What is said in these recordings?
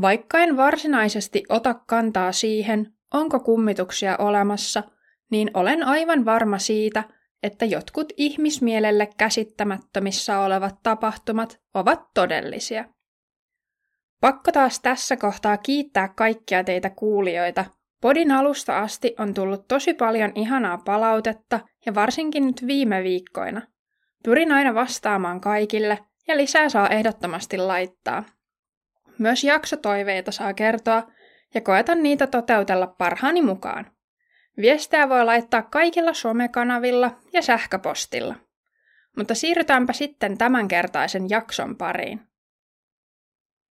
Vaikka en varsinaisesti ota kantaa siihen, onko kummituksia olemassa, niin olen aivan varma siitä, että jotkut ihmismielelle käsittämättömissä olevat tapahtumat ovat todellisia. Pakko taas tässä kohtaa kiittää kaikkia teitä kuulijoita. Podin alusta asti on tullut tosi paljon ihanaa palautetta ja varsinkin nyt viime viikkoina. Pyrin aina vastaamaan kaikille ja lisää saa ehdottomasti laittaa. Myös jaksotoiveita saa kertoa ja koetan niitä toteutella parhaani mukaan. Viestejä voi laittaa kaikilla somekanavilla ja sähköpostilla. Mutta siirrytäänpä sitten tämänkertaisen jakson pariin.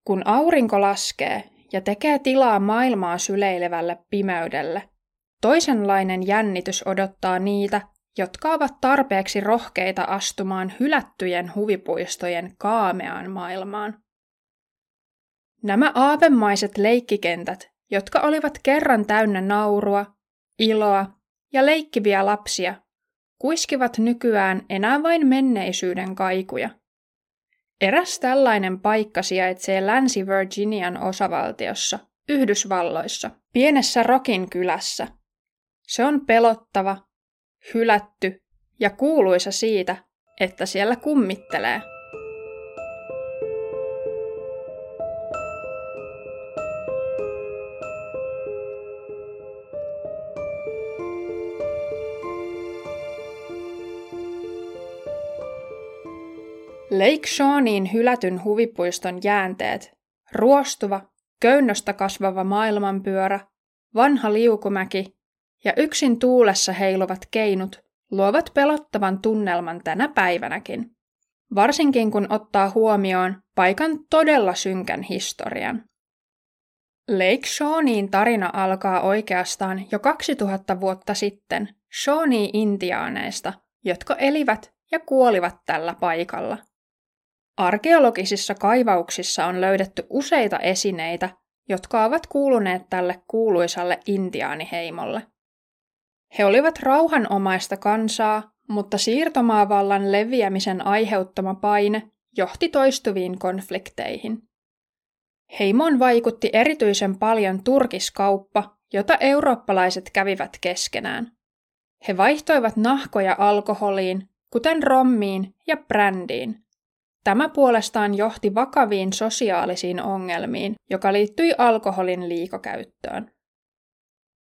Kun aurinko laskee ja tekee tilaa maailmaa syleilevälle pimeydelle, toisenlainen jännitys odottaa niitä, jotka ovat tarpeeksi rohkeita astumaan hylättyjen huvipuistojen kaameaan maailmaan. Nämä aavemaiset leikkikentät, jotka olivat kerran täynnä naurua, iloa ja leikkiviä lapsia, kuiskivat nykyään enää vain menneisyyden kaikuja. Eräs tällainen paikka sijaitsee Länsi-Virginian osavaltiossa, Yhdysvalloissa, pienessä Rokin kylässä. Se on pelottava, hylätty ja kuuluisa siitä, että siellä kummittelee. Lake Shawnein hylätyn huvipuiston jäänteet, ruostuva, köynnöstä kasvava maailmanpyörä, vanha liukumäki ja yksin tuulessa heiluvat keinut luovat pelottavan tunnelman tänä päivänäkin, varsinkin kun ottaa huomioon paikan todella synkän historian. Lake Shawnein tarina alkaa oikeastaan jo 2000 vuotta sitten Shawnee-intiaaneista, jotka elivät ja kuolivat tällä paikalla – Arkeologisissa kaivauksissa on löydetty useita esineitä, jotka ovat kuuluneet tälle kuuluisalle intiaaniheimolle. He olivat rauhanomaista kansaa, mutta siirtomaavallan leviämisen aiheuttama paine johti toistuviin konflikteihin. Heimoon vaikutti erityisen paljon turkiskauppa, jota eurooppalaiset kävivät keskenään. He vaihtoivat nahkoja alkoholiin, kuten rommiin ja brändiin, Tämä puolestaan johti vakaviin sosiaalisiin ongelmiin, joka liittyi alkoholin liikokäyttöön.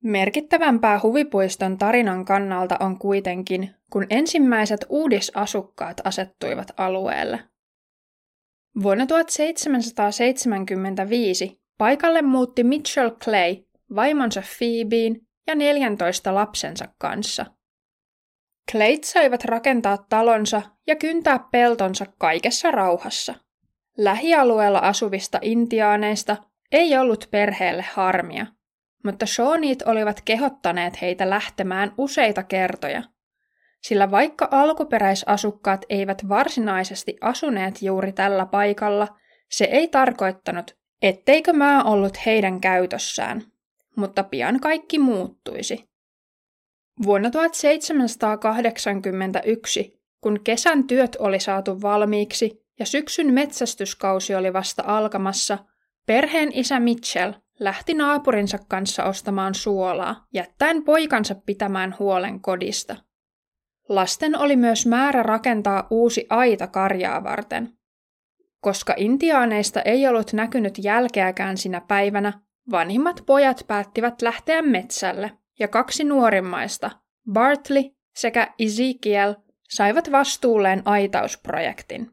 Merkittävämpää huvipuiston tarinan kannalta on kuitenkin, kun ensimmäiset uudisasukkaat asettuivat alueelle. Vuonna 1775 paikalle muutti Mitchell Clay vaimonsa Phoebeen ja 14 lapsensa kanssa – Kleit saivat rakentaa talonsa ja kyntää peltonsa kaikessa rauhassa. Lähialueella asuvista intiaaneista ei ollut perheelle harmia, mutta Shawneet olivat kehottaneet heitä lähtemään useita kertoja. Sillä vaikka alkuperäisasukkaat eivät varsinaisesti asuneet juuri tällä paikalla, se ei tarkoittanut, etteikö maa ollut heidän käytössään. Mutta pian kaikki muuttuisi. Vuonna 1781, kun kesän työt oli saatu valmiiksi ja syksyn metsästyskausi oli vasta alkamassa, perheen isä Mitchell lähti naapurinsa kanssa ostamaan suolaa, jättäen poikansa pitämään huolen kodista. Lasten oli myös määrä rakentaa uusi aita karjaa varten. Koska intiaaneista ei ollut näkynyt jälkeäkään sinä päivänä, vanhimmat pojat päättivät lähteä metsälle – ja kaksi nuorimmaista, Bartley sekä Ezekiel, saivat vastuulleen aitausprojektin.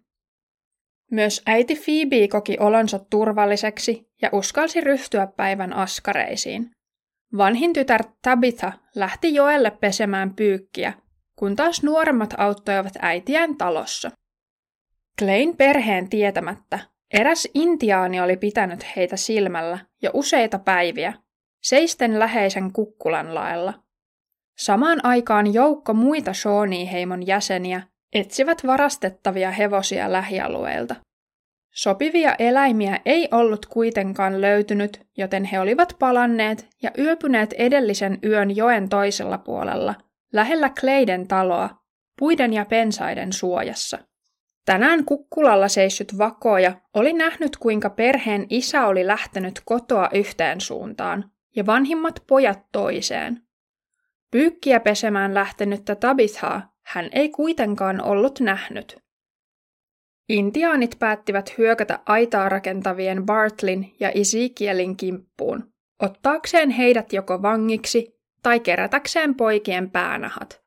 Myös äiti Phoebe koki olonsa turvalliseksi ja uskalsi ryhtyä päivän askareisiin. Vanhin tytär Tabitha lähti joelle pesemään pyykkiä, kun taas nuoremmat auttoivat äitiään talossa. Klein perheen tietämättä eräs intiaani oli pitänyt heitä silmällä jo useita päiviä seisten läheisen kukkulan laella. Samaan aikaan joukko muita Shawnee-heimon jäseniä etsivät varastettavia hevosia lähialueilta. Sopivia eläimiä ei ollut kuitenkaan löytynyt, joten he olivat palanneet ja yöpyneet edellisen yön joen toisella puolella, lähellä Kleiden taloa, puiden ja pensaiden suojassa. Tänään kukkulalla seissyt vakoja oli nähnyt, kuinka perheen isä oli lähtenyt kotoa yhteen suuntaan ja vanhimmat pojat toiseen. Pyykkiä pesemään lähtenyttä Tabithaa hän ei kuitenkaan ollut nähnyt. Intiaanit päättivät hyökätä aitaa rakentavien Bartlin ja Ezekielin kimppuun, ottaakseen heidät joko vangiksi tai kerätäkseen poikien päänahat.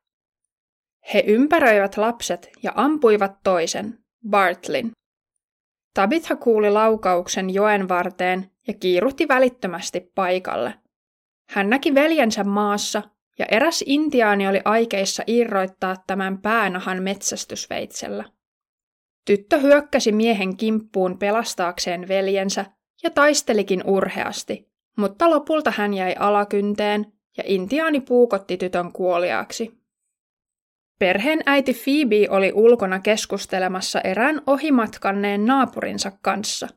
He ympäröivät lapset ja ampuivat toisen, Bartlin. Tabitha kuuli laukauksen joen varteen ja kiiruhti välittömästi paikalle. Hän näki veljensä maassa ja eräs intiaani oli aikeissa irroittaa tämän päänahan metsästysveitsellä. Tyttö hyökkäsi miehen kimppuun pelastaakseen veljensä ja taistelikin urheasti, mutta lopulta hän jäi alakynteen ja intiaani puukotti tytön kuoliaaksi. Perheen äiti Phoebe oli ulkona keskustelemassa erään ohimatkanneen naapurinsa kanssa.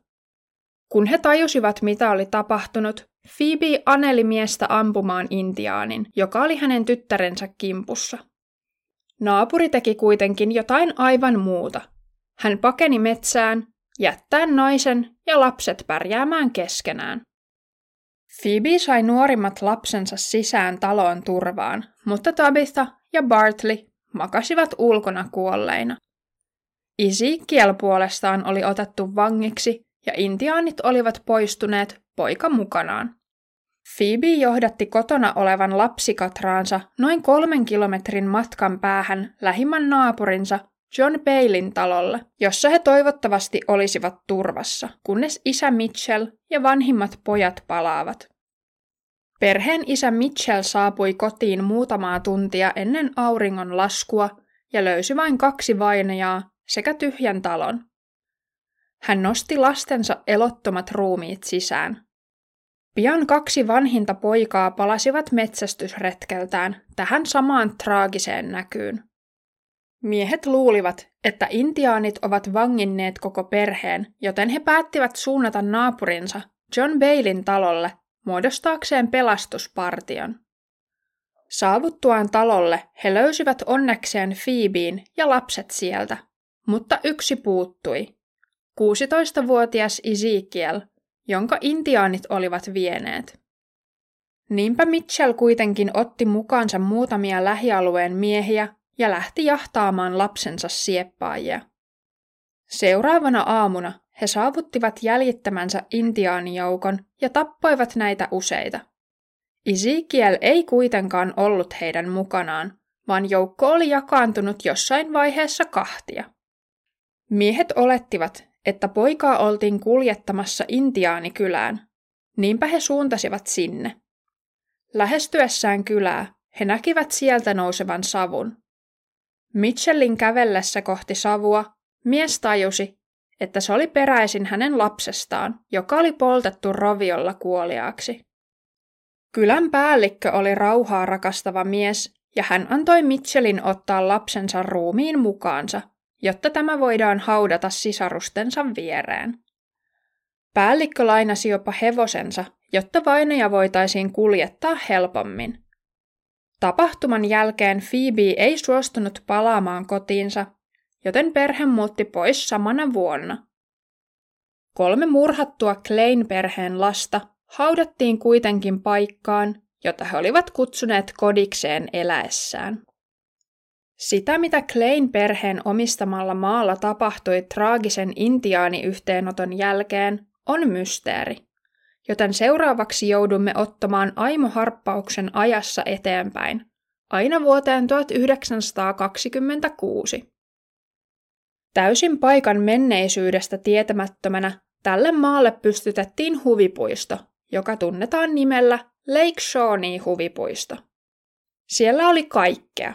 Kun he tajusivat, mitä oli tapahtunut, Phoebe aneli miestä ampumaan intiaanin, joka oli hänen tyttärensä kimpussa. Naapuri teki kuitenkin jotain aivan muuta. Hän pakeni metsään, jättäen naisen ja lapset pärjäämään keskenään. Phoebe sai nuorimmat lapsensa sisään taloon turvaan, mutta Tabitha ja Bartley makasivat ulkona kuolleina. Ezekiel puolestaan oli otettu vangiksi ja intiaanit olivat poistuneet poika mukanaan. Phoebe johdatti kotona olevan lapsikatraansa noin kolmen kilometrin matkan päähän lähimmän naapurinsa John Bailin talolle, jossa he toivottavasti olisivat turvassa, kunnes isä Mitchell ja vanhimmat pojat palaavat. Perheen isä Mitchell saapui kotiin muutamaa tuntia ennen auringon laskua ja löysi vain kaksi vainajaa sekä tyhjän talon. Hän nosti lastensa elottomat ruumiit sisään. Pian kaksi vanhinta poikaa palasivat metsästysretkeltään tähän samaan traagiseen näkyyn. Miehet luulivat, että intiaanit ovat vanginneet koko perheen, joten he päättivät suunnata naapurinsa John Bailin talolle muodostaakseen pelastuspartion. Saavuttuaan talolle he löysivät onnekseen Phoebeen ja lapset sieltä, mutta yksi puuttui. 16-vuotias Ezekiel, jonka intiaanit olivat vieneet. Niinpä Mitchell kuitenkin otti mukaansa muutamia lähialueen miehiä ja lähti jahtaamaan lapsensa sieppaajia. Seuraavana aamuna he saavuttivat jäljittämänsä intiaanijoukon ja tappoivat näitä useita. Ezekiel ei kuitenkaan ollut heidän mukanaan, vaan joukko oli jakaantunut jossain vaiheessa kahtia. Miehet olettivat, että poikaa oltiin kuljettamassa intiaanikylään, niinpä he suuntasivat sinne. Lähestyessään kylää he näkivät sieltä nousevan savun. Mitchellin kävellessä kohti savua mies tajusi, että se oli peräisin hänen lapsestaan, joka oli poltettu roviolla kuoliaaksi. Kylän päällikkö oli rauhaa rakastava mies, ja hän antoi Mitchellin ottaa lapsensa ruumiin mukaansa, jotta tämä voidaan haudata sisarustensa viereen. Päällikkö lainasi jopa hevosensa, jotta vainoja voitaisiin kuljettaa helpommin. Tapahtuman jälkeen Phoebe ei suostunut palaamaan kotiinsa, joten perhe muutti pois samana vuonna. Kolme murhattua Klein-perheen lasta haudattiin kuitenkin paikkaan, jota he olivat kutsuneet kodikseen eläessään. Sitä, mitä Klein-perheen omistamalla maalla tapahtui traagisen intiaaniyhteenoton jälkeen, on mysteeri, joten seuraavaksi joudumme ottamaan aimoharppauksen ajassa eteenpäin, aina vuoteen 1926. Täysin paikan menneisyydestä tietämättömänä tälle maalle pystytettiin huvipuisto, joka tunnetaan nimellä Lake Shawnee huvipuisto. Siellä oli kaikkea.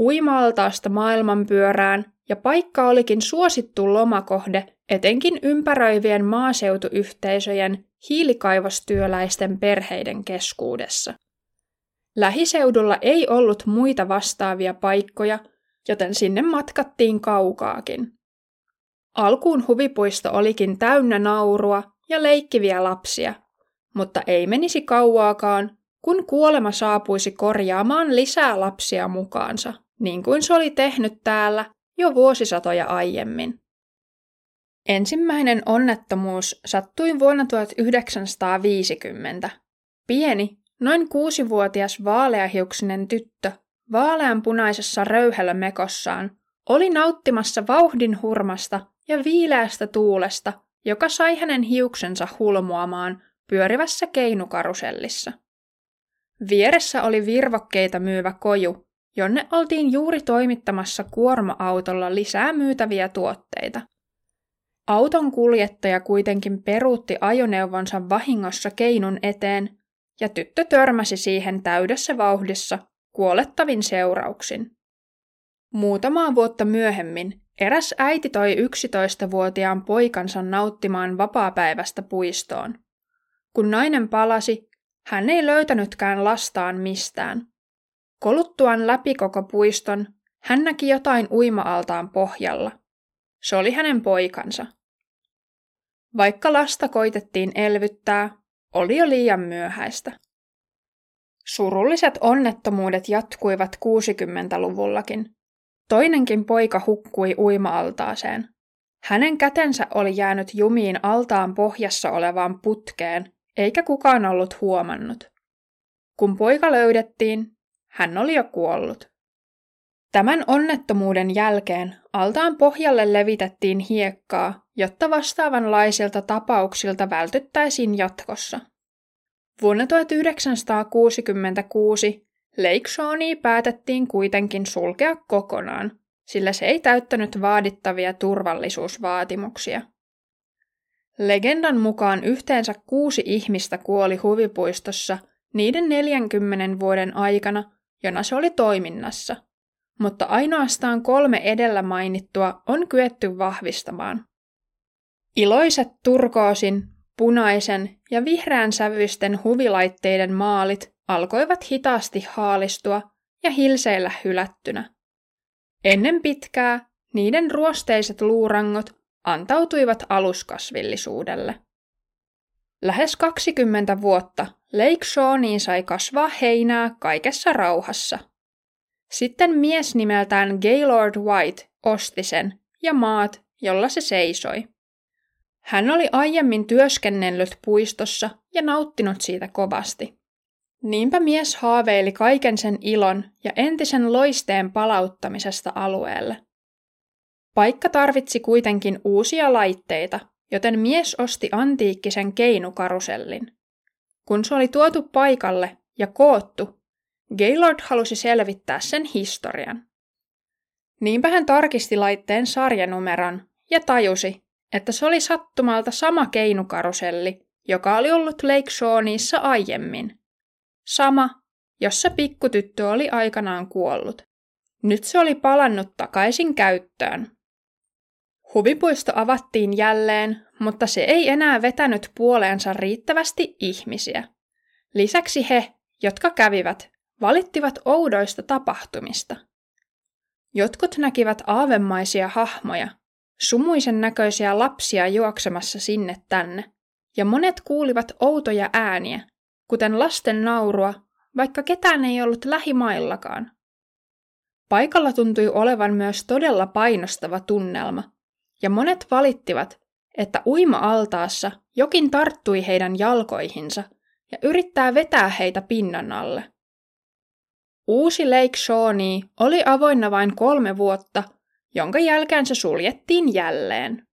Uimaaltaasta maailmanpyörään ja paikka olikin suosittu lomakohde etenkin ympäröivien maaseutuyhteisöjen hiilikaivostyöläisten perheiden keskuudessa. Lähiseudulla ei ollut muita vastaavia paikkoja, joten sinne matkattiin kaukaakin. Alkuun huvipuisto olikin täynnä naurua ja leikkiviä lapsia, mutta ei menisi kauaakaan, kun kuolema saapuisi korjaamaan lisää lapsia mukaansa, niin kuin se oli tehnyt täällä jo vuosisatoja aiemmin. Ensimmäinen onnettomuus sattui vuonna 1950. Pieni, noin kuusivuotias vaaleahiuksinen tyttö vaaleanpunaisessa röyhelömekossaan oli nauttimassa vauhdin hurmasta ja viileästä tuulesta, joka sai hänen hiuksensa hulmuamaan pyörivässä keinukarusellissa. Vieressä oli virvokkeita myyvä koju, jonne oltiin juuri toimittamassa kuorma-autolla lisää myytäviä tuotteita. Auton kuljettaja kuitenkin peruutti ajoneuvonsa vahingossa keinun eteen, ja tyttö törmäsi siihen täydessä vauhdissa kuolettavin seurauksin. Muutamaa vuotta myöhemmin eräs äiti toi 11-vuotiaan poikansa nauttimaan vapaapäivästä puistoon. Kun nainen palasi, hän ei löytänytkään lastaan mistään. Koluttuaan läpi koko puiston, hän näki jotain uima-altaan pohjalla. Se oli hänen poikansa. Vaikka lasta koitettiin elvyttää, oli jo liian myöhäistä. Surulliset onnettomuudet jatkuivat 60-luvullakin. Toinenkin poika hukkui uima-altaaseen. Hänen kätensä oli jäänyt jumiin altaan pohjassa olevaan putkeen, eikä kukaan ollut huomannut. Kun poika löydettiin, hän oli jo kuollut. Tämän onnettomuuden jälkeen altaan pohjalle levitettiin hiekkaa, jotta vastaavanlaisilta tapauksilta vältyttäisiin jatkossa. Vuonna 1966 Lake Shawneea päätettiin kuitenkin sulkea kokonaan, sillä se ei täyttänyt vaadittavia turvallisuusvaatimuksia. Legendan mukaan yhteensä kuusi ihmistä kuoli huvipuistossa niiden 40 vuoden aikana, jona se oli toiminnassa, mutta ainoastaan kolme edellä mainittua on kyetty vahvistamaan. Iloiset turkoosin, punaisen ja vihreän sävyisten huvilaitteiden maalit alkoivat hitaasti haalistua ja hilseillä hylättynä. Ennen pitkää niiden ruosteiset luurangot antautuivat aluskasvillisuudelle. Lähes 20 vuotta Lake Shawneen sai kasvaa heinää kaikessa rauhassa. Sitten mies nimeltään Gaylord White osti sen ja maat, jolla se seisoi. Hän oli aiemmin työskennellyt puistossa ja nauttinut siitä kovasti. Niinpä mies haaveili kaiken sen ilon ja entisen loisteen palauttamisesta alueelle. Paikka tarvitsi kuitenkin uusia laitteita, joten mies osti antiikkisen keinukarusellin. Kun se oli tuotu paikalle ja koottu, Gaylord halusi selvittää sen historian. Niinpä hän tarkisti laitteen sarjanumeron ja tajusi, että se oli sattumalta sama keinukaruselli, joka oli ollut Lake Shawneessa aiemmin. Sama, jossa pikkutyttö oli aikanaan kuollut. Nyt se oli palannut takaisin käyttöön. Huvipuisto avattiin jälleen, mutta se ei enää vetänyt puoleensa riittävästi ihmisiä. Lisäksi he, jotka kävivät, valittivat oudoista tapahtumista. Jotkut näkivät aavemaisia hahmoja, sumuisen näköisiä lapsia juoksemassa sinne tänne, ja monet kuulivat outoja ääniä, kuten lasten naurua, vaikka ketään ei ollut lähimaillakaan. Paikalla tuntui olevan myös todella painostava tunnelma, ja monet valittivat, että uima-altaassa jokin tarttui heidän jalkoihinsa ja yrittää vetää heitä pinnan alle. Uusi Lake Shawnee oli avoinna vain kolme vuotta, jonka jälkeen se suljettiin jälleen.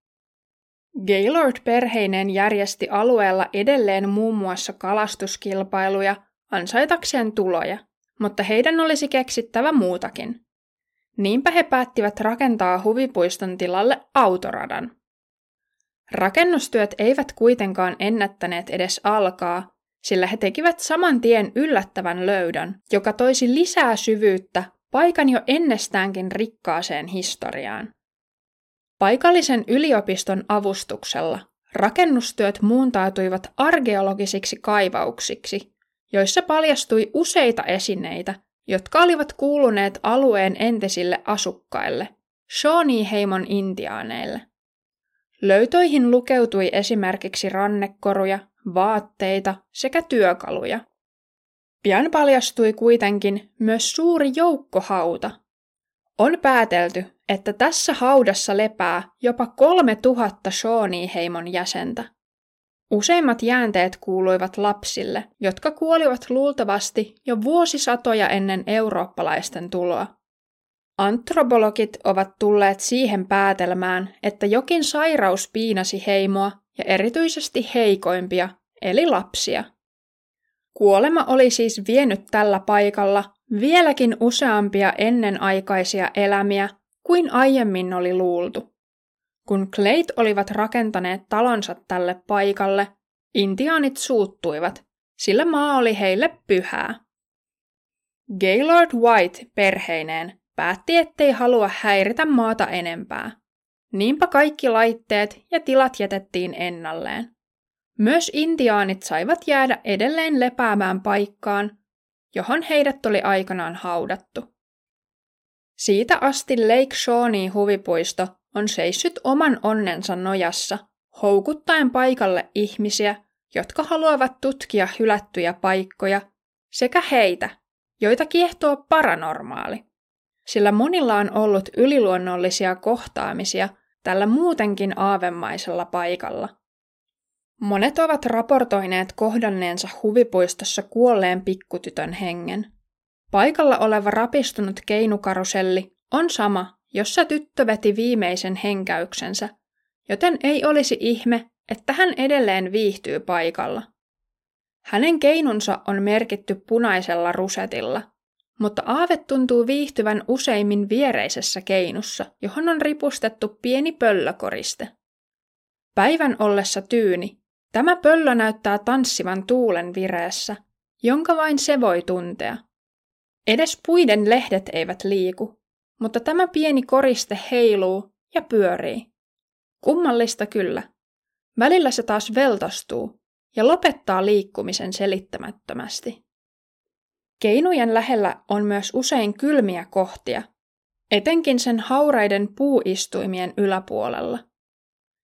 Gaylord perheinen järjesti alueella edelleen muun muassa kalastuskilpailuja ansaitakseen tuloja, mutta heidän olisi keksittävä muutakin. Niinpä he päättivät rakentaa huvipuiston tilalle autoradan. Rakennustyöt eivät kuitenkaan ennättäneet edes alkaa, sillä he tekivät saman tien yllättävän löydön, joka toisi lisää syvyyttä paikan jo ennestäänkin rikkaaseen historiaan. Paikallisen yliopiston avustuksella rakennustyöt muuntautuivat arkeologisiksi kaivauksiksi, joissa paljastui useita esineitä, jotka olivat kuuluneet alueen entisille asukkaille, Shawnee-heimon intiaaneille. Löytöihin lukeutui esimerkiksi rannekoruja, vaatteita sekä työkaluja. Pian paljastui kuitenkin myös suuri joukkohauta. On päätelty, että tässä haudassa lepää jopa kolme tuhatta Shawnee-heimon jäsentä. Useimmat jäänteet kuuluivat lapsille, jotka kuolivat luultavasti jo vuosisatoja ennen eurooppalaisten tuloa. Antropologit ovat tulleet siihen päätelmään, että jokin sairaus piinasi heimoa ja erityisesti heikoimpia, eli lapsia. Kuolema oli siis vienyt tällä paikalla vieläkin useampia ennenaikaisia elämiä kuin aiemmin oli luultu. Kun Kleit olivat rakentaneet talonsa tälle paikalle, intiaanit suuttuivat, sillä maa oli heille pyhää. Gaylord White perheineen päätti, ettei halua häiritä maata enempää. Niinpä kaikki laitteet ja tilat jätettiin ennalleen. Myös intiaanit saivat jäädä edelleen lepäämään paikkaan, johon heidät oli aikanaan haudattu. Siitä asti Lake Shawnee huvipuisto on seissyt oman onnensa nojassa, houkuttaen paikalle ihmisiä, jotka haluavat tutkia hylättyjä paikkoja, sekä heitä, joita kiehtoo paranormaali. Sillä monilla on ollut yliluonnollisia kohtaamisia tällä muutenkin aavemaisella paikalla. Monet ovat raportoineet kohdanneensa huvipuistossa kuolleen pikkutytön hengen. Paikalla oleva rapistunut keinukaruselli on sama, jossa tyttö veti viimeisen henkäyksensä, joten ei olisi ihme, että hän edelleen viihtyy paikalla. Hänen keinunsa on merkitty punaisella rusetilla, mutta aave tuntuu viihtyvän useimmin viereisessä keinussa, johon on ripustettu pieni pöllökoriste. Päivän ollessa tyyni, tämä pöllö näyttää tanssivan tuulen vireessä, jonka vain se voi tuntea. Edes puiden lehdet eivät liiku, mutta tämä pieni koriste heiluu ja pyörii. Kummallista kyllä. Välillä se taas veltostuu ja lopettaa liikkumisen selittämättömästi. Keinujen lähellä on myös usein kylmiä kohtia, etenkin sen hauraiden puuistuimien yläpuolella.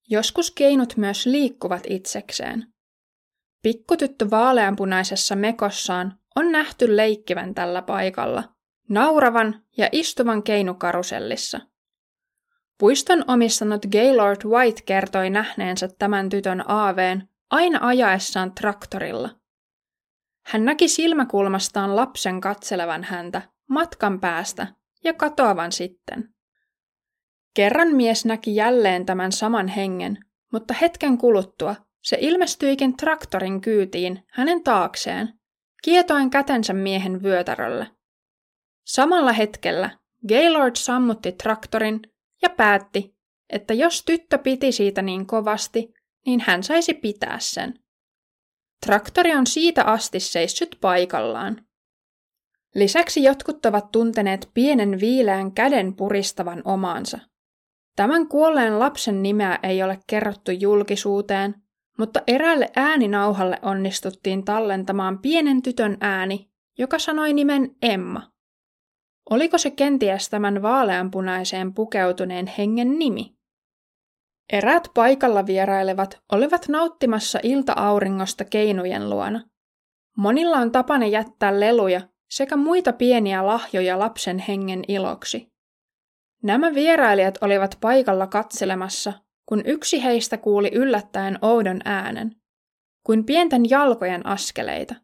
Joskus keinut myös liikkuvat itsekseen. Pikkutyttö vaaleanpunaisessa mekossaan on nähty leikkivän tällä paikalla, nauravan ja istuvan keinukarusellissa. Puiston omistanut Gaylord White kertoi nähneensä tämän tytön aaveen aina ajaessaan traktorilla. Hän näki silmäkulmastaan lapsen katselevan häntä matkan päästä ja katoavan sitten. Kerran mies näki jälleen tämän saman hengen, mutta hetken kuluttua se ilmestyikin traktorin kyytiin hänen taakseen, kietoen kätensä miehen vyötärölle. Samalla hetkellä Gaylord sammutti traktorin ja päätti, että jos tyttö piti siitä niin kovasti, niin hän saisi pitää sen. Traktori on siitä asti seissyt paikallaan. Lisäksi jotkut ovat tunteneet pienen viileän käden puristavan omaansa. Tämän kuolleen lapsen nimeä ei ole kerrottu julkisuuteen, mutta eräälle ääninauhalle onnistuttiin tallentamaan pienen tytön ääni, joka sanoi nimen Emma. Oliko se kenties tämän vaaleanpunaiseen pukeutuneen hengen nimi? Eräät paikalla vierailevat olivat nauttimassa ilta-auringosta keinujen luona. Monilla on tapana jättää leluja sekä muita pieniä lahjoja lapsen hengen iloksi. Nämä vierailijat olivat paikalla katselemassa, kun yksi heistä kuuli yllättäen oudon äänen, kuin pienten jalkojen askeleita.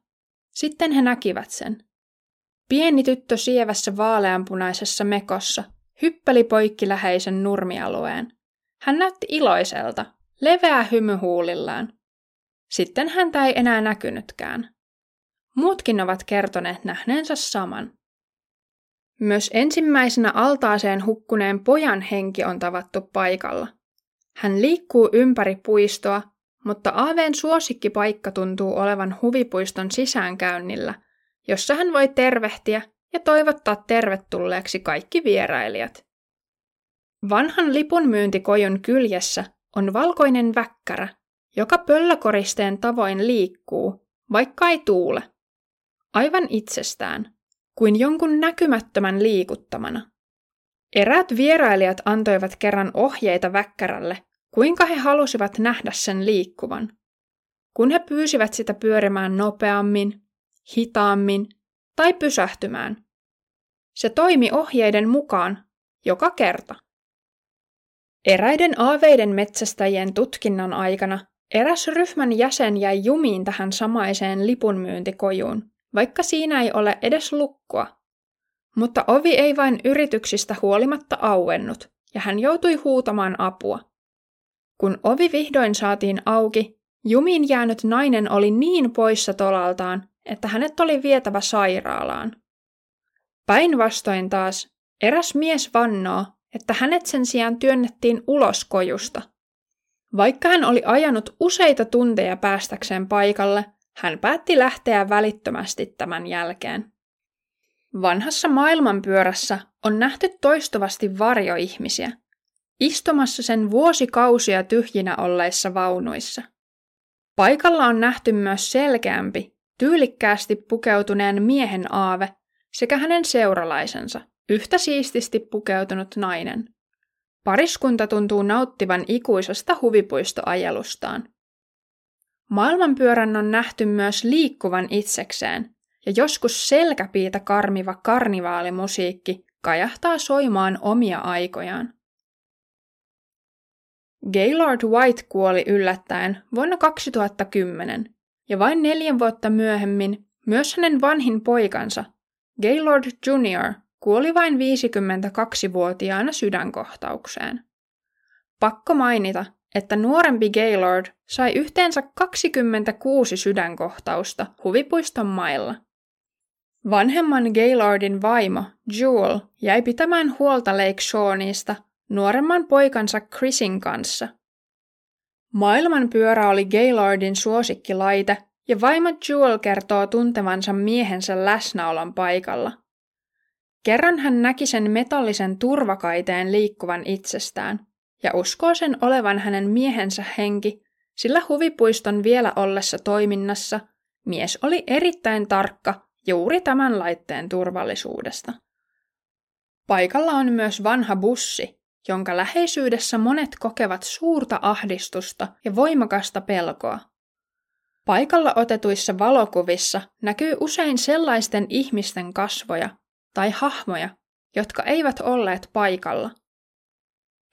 Sitten he näkivät sen. Pieni tyttö sievässä vaaleanpunaisessa mekossa hyppeli poikki läheisen nurmialueen. Hän näytti iloiselta, leveä hymy huulillaan. Sitten häntä ei enää näkynytkään. Muutkin ovat kertoneet nähneensä saman. Myös ensimmäisenä altaaseen hukkuneen pojan henki on tavattu paikalla. Hän liikkuu ympäri puistoa, mutta Aaveen suosikkipaikka tuntuu olevan huvipuiston sisäänkäynnillä, jossa hän voi tervehtiä ja toivottaa tervetulleeksi kaikki vierailijat. Vanhan lipunmyyntikojun kyljessä on valkoinen väkkärä, joka pöllökoristeen tavoin liikkuu, vaikka ei tuule. Aivan itsestään, kuin jonkun näkymättömän liikuttamana. Eräät vierailijat antoivat kerran ohjeita väkkärälle, kuinka he halusivat nähdä sen liikkuvan. Kun he pyysivät sitä pyörimään nopeammin, hitaammin tai pysähtymään. Se toimi ohjeiden mukaan joka kerta. Eräiden aaveiden metsästäjien tutkinnan aikana eräs ryhmän jäsen jäi jumiin tähän samaiseen lipunmyyntikojuun, vaikka siinä ei ole edes lukkoa. Mutta ovi ei vain yrityksistä huolimatta auennut, ja hän joutui huutamaan apua. Kun ovi vihdoin saatiin auki, jumiin jäänyt nainen oli niin poissa tolaltaan, että hänet oli vietävä sairaalaan. Päinvastoin taas eräs mies vannoo, että hänet sen sijaan työnnettiin ulos kojusta. Vaikka hän oli ajanut useita tunteja päästäkseen paikalle, hän päätti lähteä välittömästi tämän jälkeen. Vanhassa maailmanpyörässä on nähty toistuvasti varjoihmisiä, istumassa sen vuosikausia tyhjinä olleissa vaunuissa. Paikalla on nähty myös selkeämpi, tyylikkäästi pukeutuneen miehen aave sekä hänen seuralaisensa, yhtä siististi pukeutunut nainen. Pariskunta tuntuu nauttivan ikuisesta huvipuistoajelustaan. Maailmanpyörän on nähty myös liikkuvan itsekseen, ja joskus selkäpiitä karmiva karnivaalimusiikki kajahtaa soimaan omia aikojaan. Gaylord White kuoli yllättäen vuonna 2010, ja vain neljän vuotta myöhemmin myös hänen vanhin poikansa, Gaylord Jr., kuoli vain 52-vuotiaana sydänkohtaukseen. Pakko mainita, että nuorempi Gaylord sai yhteensä 26 sydänkohtausta huvipuiston mailla. Vanhemman Gaylordin vaimo, Jewel, jäi pitämään huolta Lake Shawneesta nuoremman poikansa Chrisin kanssa. Maailmanpyörä oli Gaylordin suosikkilaite, ja vaimo Jewel kertoo tuntevansa miehensä läsnäolon paikalla. Kerran hän näki sen metallisen turvakaiteen liikkuvan itsestään, ja uskoo sen olevan hänen miehensä henki, sillä huvipuiston vielä ollessa toiminnassa mies oli erittäin tarkka juuri tämän laitteen turvallisuudesta. Paikalla on myös vanha bussi, jonka läheisyydessä monet kokevat suurta ahdistusta ja voimakasta pelkoa. Paikalla otetuissa valokuvissa näkyy usein sellaisten ihmisten kasvoja tai hahmoja, jotka eivät olleet paikalla.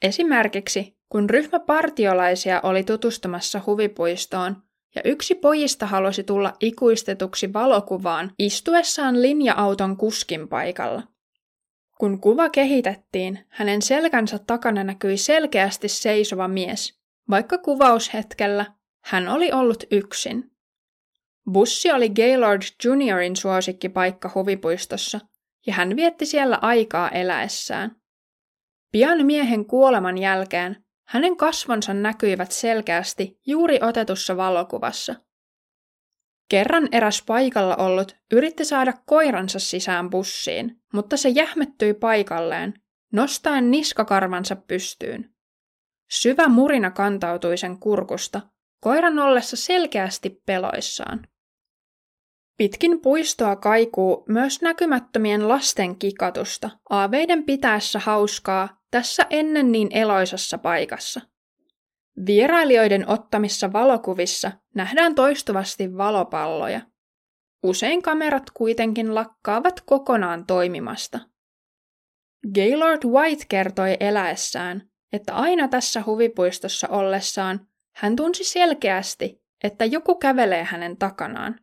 Esimerkiksi kun ryhmä partiolaisia oli tutustumassa huvipuistoon ja yksi pojista halusi tulla ikuistetuksi valokuvaan istuessaan linja-auton kuskin paikalla. Kun kuva kehitettiin, hänen selkänsä takana näkyi selkeästi seisova mies, vaikka kuvaushetkellä hän oli ollut yksin. Bussi oli Gaylord Juniorin suosikkipaikka huvipuistossa, ja hän vietti siellä aikaa eläessään. Pian miehen kuoleman jälkeen hänen kasvonsa näkyivät selkeästi juuri otetussa valokuvassa. Kerran eräs paikalla ollut yritti saada koiransa sisään bussiin, mutta se jähmettyi paikalleen, nostaen niskakarvansa pystyyn. Syvä murina kantautui sen kurkusta, koiran ollessa selkeästi peloissaan. Pitkin puistoa kaikuu myös näkymättömien lasten kikatusta, aaveiden pitäessä hauskaa tässä ennen niin eloisassa paikassa. Vierailijoiden ottamissa valokuvissa nähdään toistuvasti valopalloja. Usein kamerat kuitenkin lakkaavat kokonaan toimimasta. Gaylord White kertoi eläessään, että aina tässä huvipuistossa ollessaan hän tunsi selkeästi, että joku kävelee hänen takanaan.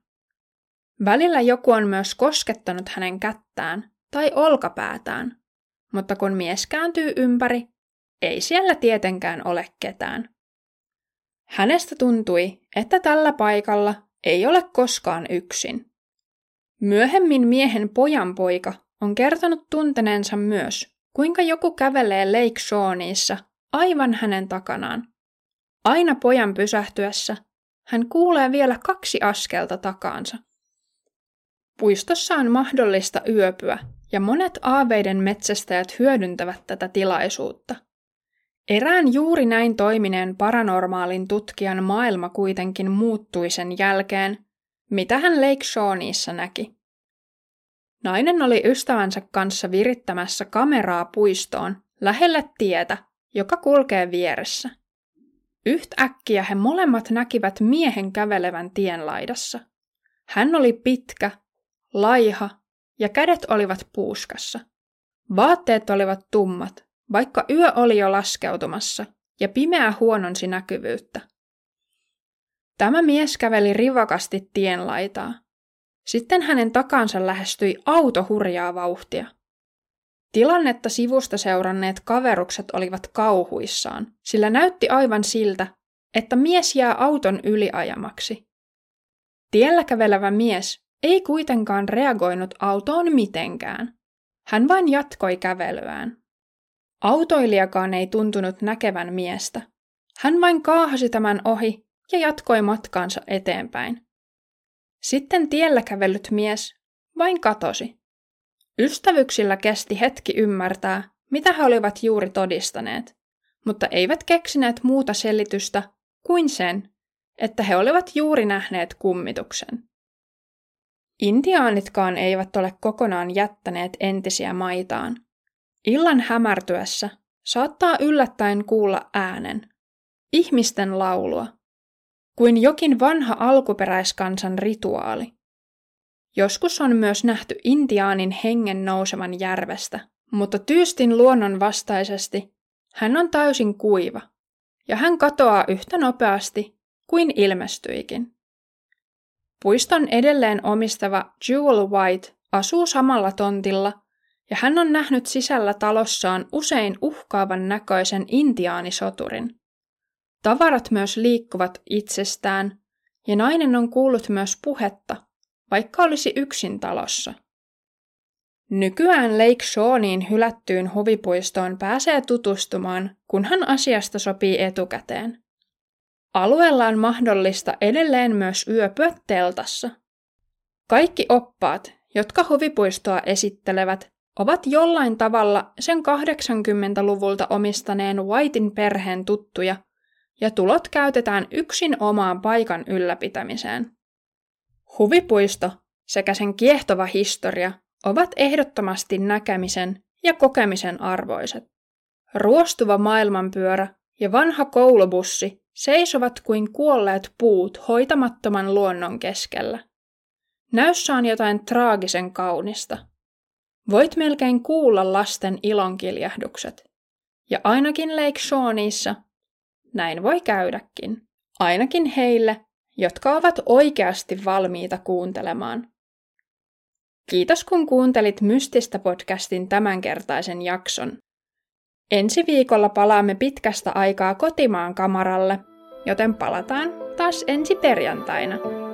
Välillä joku on myös koskettanut hänen kättään tai olkapäätään, mutta kun mies kääntyy ympäri, ei siellä tietenkään ole ketään. Hänestä tuntui, että tällä paikalla ei ole koskaan yksin. Myöhemmin miehen pojan poika on kertonut tunteneensa myös, kuinka joku kävelee Lake Shawneessa aivan hänen takanaan. Aina pojan pysähtyessä hän kuulee vielä kaksi askelta takaansa. Puistossa on mahdollista yöpyä, ja monet aaveiden metsästäjät hyödyntävät tätä tilaisuutta. Erään juuri näin toimineen paranormaalin tutkijan maailma kuitenkin muuttui sen jälkeen, mitä hän Lake Shawneessa näki. Nainen oli ystävänsä kanssa virittämässä kameraa puistoon lähelle tietä, joka kulkee vieressä. Yhtäkkiä he molemmat näkivät miehen kävelevän tien laidassa. Hän oli pitkä, laiha ja kädet olivat puuskassa. Vaatteet olivat tummat, vaikka yö oli jo laskeutumassa ja pimeä huononsi näkyvyyttä. Tämä mies käveli rivakasti tien laitaa. Sitten hänen takansa lähestyi auto hurjaa vauhtia. Tilannetta sivusta seuranneet kaverukset olivat kauhuissaan, sillä näytti aivan siltä, että mies jää auton yliajamaksi. Tiellä kävelevä mies ei kuitenkaan reagoinut autoon mitenkään. Hän vain jatkoi kävelyään. Autoilijakaan ei tuntunut näkevän miestä. Hän vain kaahasi tämän ohi ja jatkoi matkaansa eteenpäin. Sitten tiellä kävellyt mies vain katosi. Ystävyksillä kesti hetki ymmärtää, mitä he olivat juuri todistaneet, mutta eivät keksineet muuta selitystä kuin sen, että he olivat juuri nähneet kummituksen. Intiaanitkaan eivät ole kokonaan jättäneet entisiä maitaan. Illan hämärtyessä saattaa yllättäen kuulla äänen, ihmisten laulua, kuin jokin vanha alkuperäiskansan rituaali. Joskus on myös nähty intiaanin hengen nousevan järvestä, mutta tyystin luonnon vastaisesti hän on täysin kuiva, ja hän katoaa yhtä nopeasti kuin ilmestyikin. Puiston edelleen omistava Jewel White asuu samalla tontilla, ja hän on nähnyt sisällä talossaan usein uhkaavan näköisen intiaanisoturin. Tavarat myös liikkuvat itsestään, ja nainen on kuullut myös puhetta, vaikka olisi yksin talossa. Nykyään Lake Shawneen hylättyyn huvipuistoon pääsee tutustumaan, kunhan asiasta sopii etukäteen. Alueella on mahdollista edelleen myös yöpyä teltassa. Kaikki oppaat, jotka huvipuistoa esittelevät, ovat jollain tavalla sen 80-luvulta omistaneen Whitein perheen tuttuja ja tulot käytetään yksin omaan paikan ylläpitämiseen. Huvipuisto sekä sen kiehtova historia ovat ehdottomasti näkemisen ja kokemisen arvoiset. Ruostuva maailmanpyörä ja vanha koulubussi seisovat kuin kuolleet puut hoitamattoman luonnon keskellä. Näyssä on jotain traagisen kaunista. Voit melkein kuulla lasten ilonkiljahdukset. Ja ainakin Lake Shawneessa näin voi käydäkin. Ainakin heille, jotka ovat oikeasti valmiita kuuntelemaan. Kiitos kun kuuntelit Mystistä podcastin tämänkertaisen jakson. Ensi viikolla palaamme pitkästä aikaa kotimaan kamaralle, joten palataan taas ensi perjantaina.